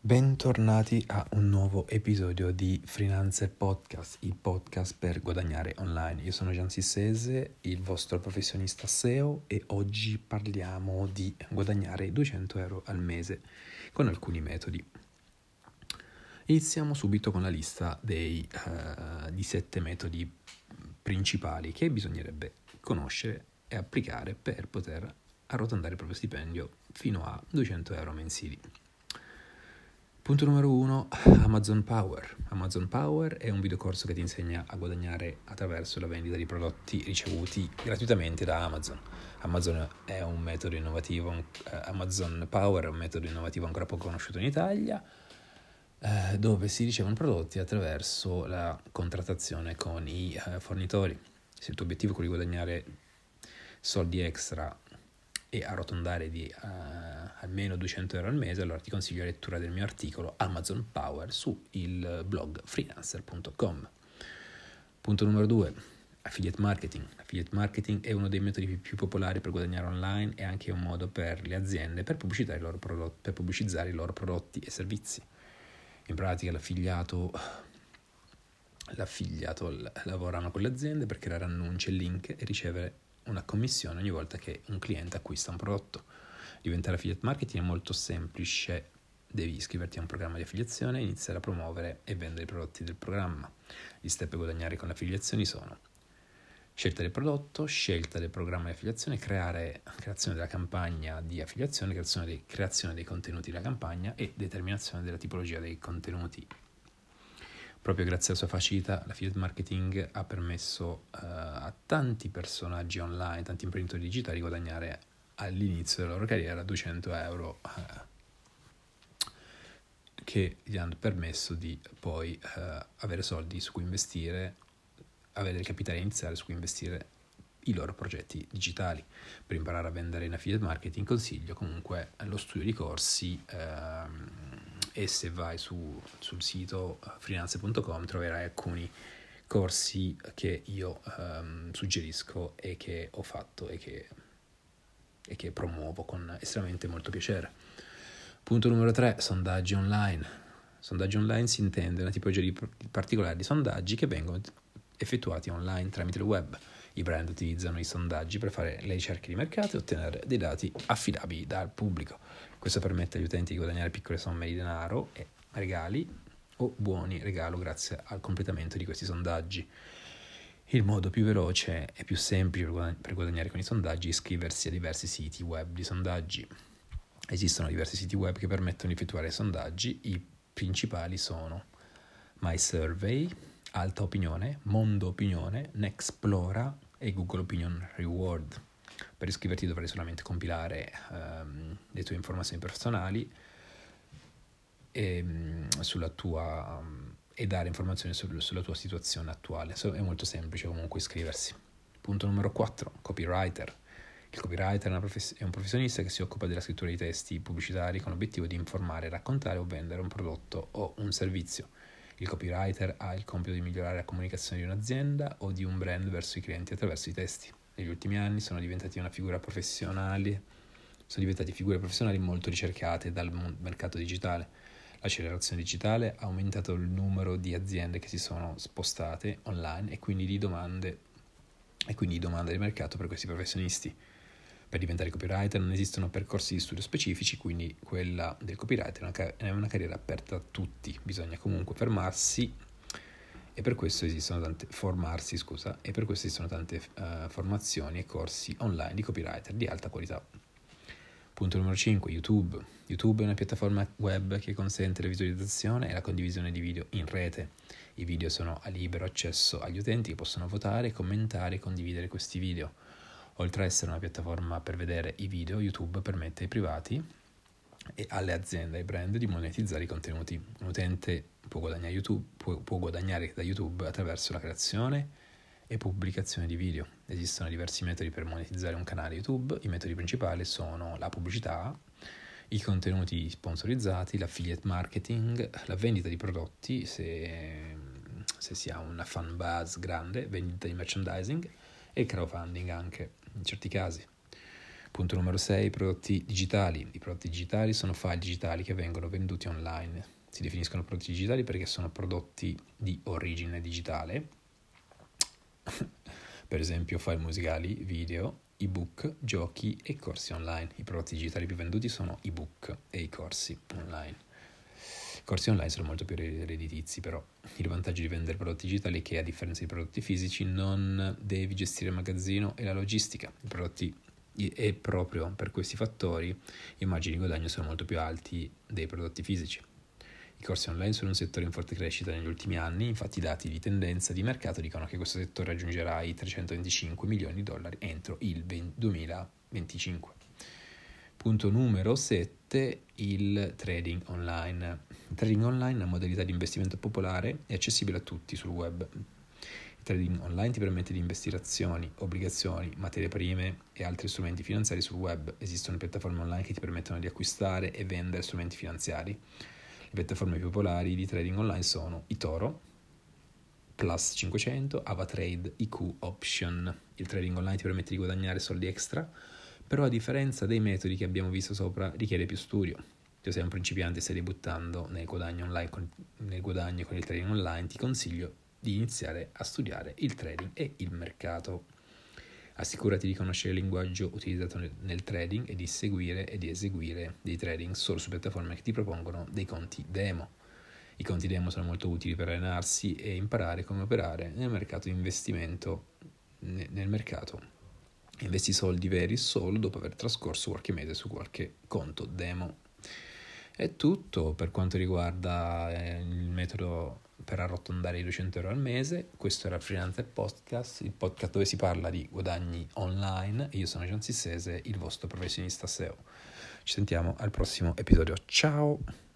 Bentornati a un nuovo episodio di Freelancer Podcast, il podcast per guadagnare online. Io sono Gian Sissese, il vostro professionista SEO e oggi parliamo di guadagnare 200 euro al mese con alcuni metodi. Iniziamo subito con la lista dei, uh, di sette metodi principali che bisognerebbe conoscere e applicare per poter arrotondare il proprio stipendio fino a 200 euro mensili. Punto numero uno, Amazon Power. Amazon Power è un videocorso che ti insegna a guadagnare attraverso la vendita di prodotti ricevuti gratuitamente da Amazon. Amazon è un metodo innovativo, eh, Amazon Power è un metodo innovativo ancora poco conosciuto in Italia, eh, dove si ricevono prodotti attraverso la contrattazione con i eh, fornitori. Se il tuo obiettivo è quello di guadagnare soldi extra e arrotondare di uh, almeno 200 euro al mese, allora ti consiglio la lettura del mio articolo Amazon Power su il blog freelancer.com. Punto numero 2. Affiliate marketing. Affiliate marketing è uno dei metodi più popolari per guadagnare online e anche un modo per le aziende per pubblicizzare i loro prodotti, per pubblicizzare i loro prodotti e servizi. In pratica l'affiliato, l'affiliato lavorano con le aziende per creare annunci e link e ricevere una commissione ogni volta che un cliente acquista un prodotto. Diventare affiliate marketing è molto semplice, devi iscriverti a un programma di affiliazione e iniziare a promuovere e vendere i prodotti del programma. Gli step per guadagnare con le affiliazioni sono scelta del prodotto, scelta del programma di affiliazione, creare, creazione della campagna di affiliazione, creazione dei, creazione dei contenuti della campagna e determinazione della tipologia dei contenuti Proprio grazie alla sua facilità, l'affiliate marketing ha permesso uh, a tanti personaggi online, tanti imprenditori digitali, di guadagnare all'inizio della loro carriera 200 euro uh, che gli hanno permesso di poi uh, avere soldi su cui investire, avere il capitale iniziale su cui investire i loro progetti digitali. Per imparare a vendere in affiliate marketing consiglio comunque lo studio di corsi. Uh, e se vai su, sul sito eh, freelance.com troverai alcuni corsi che io um, suggerisco e che ho fatto e che, e che promuovo con estremamente molto piacere. Punto numero 3, sondaggi online. Sondaggi online si intende una tipologia di particolare di sondaggi che vengono effettuati online tramite il web. I brand utilizzano i sondaggi per fare le ricerche di mercato e ottenere dei dati affidabili dal pubblico. Questo permette agli utenti di guadagnare piccole somme di denaro e regali o buoni regalo grazie al completamento di questi sondaggi. Il modo più veloce e più semplice per guadagnare con i sondaggi è iscriversi a diversi siti web di sondaggi. Esistono diversi siti web che permettono di effettuare sondaggi, i principali sono MySurvey, Alta Opinione, Mondo Opinione, Nexplora e Google Opinion Reward. Per iscriverti dovrai solamente compilare um, le tue informazioni personali e, sulla tua, um, e dare informazioni sul, sulla tua situazione attuale. So, è molto semplice comunque iscriversi. Punto numero 4, copywriter. Il copywriter è, profes- è, un professionista che si occupa della scrittura di testi pubblicitari con l'obiettivo di informare, raccontare o vendere un prodotto o un servizio. Il copywriter ha il compito di migliorare la comunicazione di un'azienda o di un brand verso i clienti attraverso i testi negli ultimi anni sono diventati una figura professionale, sono diventati figure professionali molto ricercate dal mercato digitale. L'accelerazione digitale ha aumentato il numero di aziende che si sono spostate online e quindi di domande, e quindi di domanda di mercato per questi professionisti. Per diventare copywriter non esistono percorsi di studio specifici, quindi quella del copywriter è una carriera aperta a tutti, bisogna comunque fermarsi e per questo esistono tante formarsi, scusa, e per questo esistono tante uh, formazioni e corsi online di copywriter di alta qualità. Punto numero 5, YouTube. YouTube è una piattaforma web che consente la visualizzazione e la condivisione di video in rete. I video sono a libero accesso agli utenti che possono votare, commentare e condividere questi video. Oltre ad essere una piattaforma per vedere i video, YouTube permette ai privati e alle aziende ai brand di monetizzare i contenuti. Un utente può guadagnare, YouTube, può, può guadagnare da YouTube attraverso la creazione e pubblicazione di video. Esistono diversi metodi per monetizzare un canale YouTube, i metodi principali sono la pubblicità, i contenuti sponsorizzati, l'affiliate marketing, la vendita di prodotti, se, se si ha una fan base grande, vendita di merchandising e il crowdfunding anche in certi casi. Punto numero 6, prodotti digitali. I prodotti digitali sono file digitali che vengono venduti online. Si definiscono prodotti digitali perché sono prodotti di origine digitale, per esempio file musicali, video, ebook, giochi e corsi online. I prodotti digitali più venduti sono ebook e i corsi online. Corsi online sono molto più redditizi, però il vantaggio di vendere prodotti digitali è che a differenza di prodotti fisici non devi gestire il magazzino e la logistica. I prodotti e proprio per questi fattori i margini di guadagno sono molto più alti dei prodotti fisici. I corsi online sono un settore in forte crescita negli ultimi anni, infatti i dati di tendenza di mercato dicono che questo settore raggiungerà i 325 milioni di dollari entro il 2025. Punto numero 7, il trading online. Il trading online è una modalità di investimento popolare e accessibile a tutti sul web trading online ti permette di investire azioni, obbligazioni, materie prime e altri strumenti finanziari sul web. Esistono piattaforme online che ti permettono di acquistare e vendere strumenti finanziari. Le piattaforme più popolari di trading online sono eToro, Plus 500, AvaTrade, IQ Option. Il trading online ti permette di guadagnare soldi extra, però a differenza dei metodi che abbiamo visto sopra richiede più studio. Se sei un principiante e stai debuttando nel guadagno, online con, nel guadagno con il trading online, ti consiglio di iniziare a studiare il trading e il mercato. Assicurati di conoscere il linguaggio utilizzato nel trading e di seguire e di eseguire dei trading solo su piattaforme che ti propongono dei conti demo. I conti demo sono molto utili per allenarsi e imparare come operare nel mercato di investimento. Nel mercato investi soldi veri solo dopo aver trascorso qualche mese su qualche conto demo. È tutto per quanto riguarda eh, il metodo per arrotondare i 200 euro al mese. Questo era Freelancer Podcast, il podcast dove si parla di guadagni online. Io sono Gian Sissese, il vostro professionista SEO. Ci sentiamo al prossimo episodio. Ciao!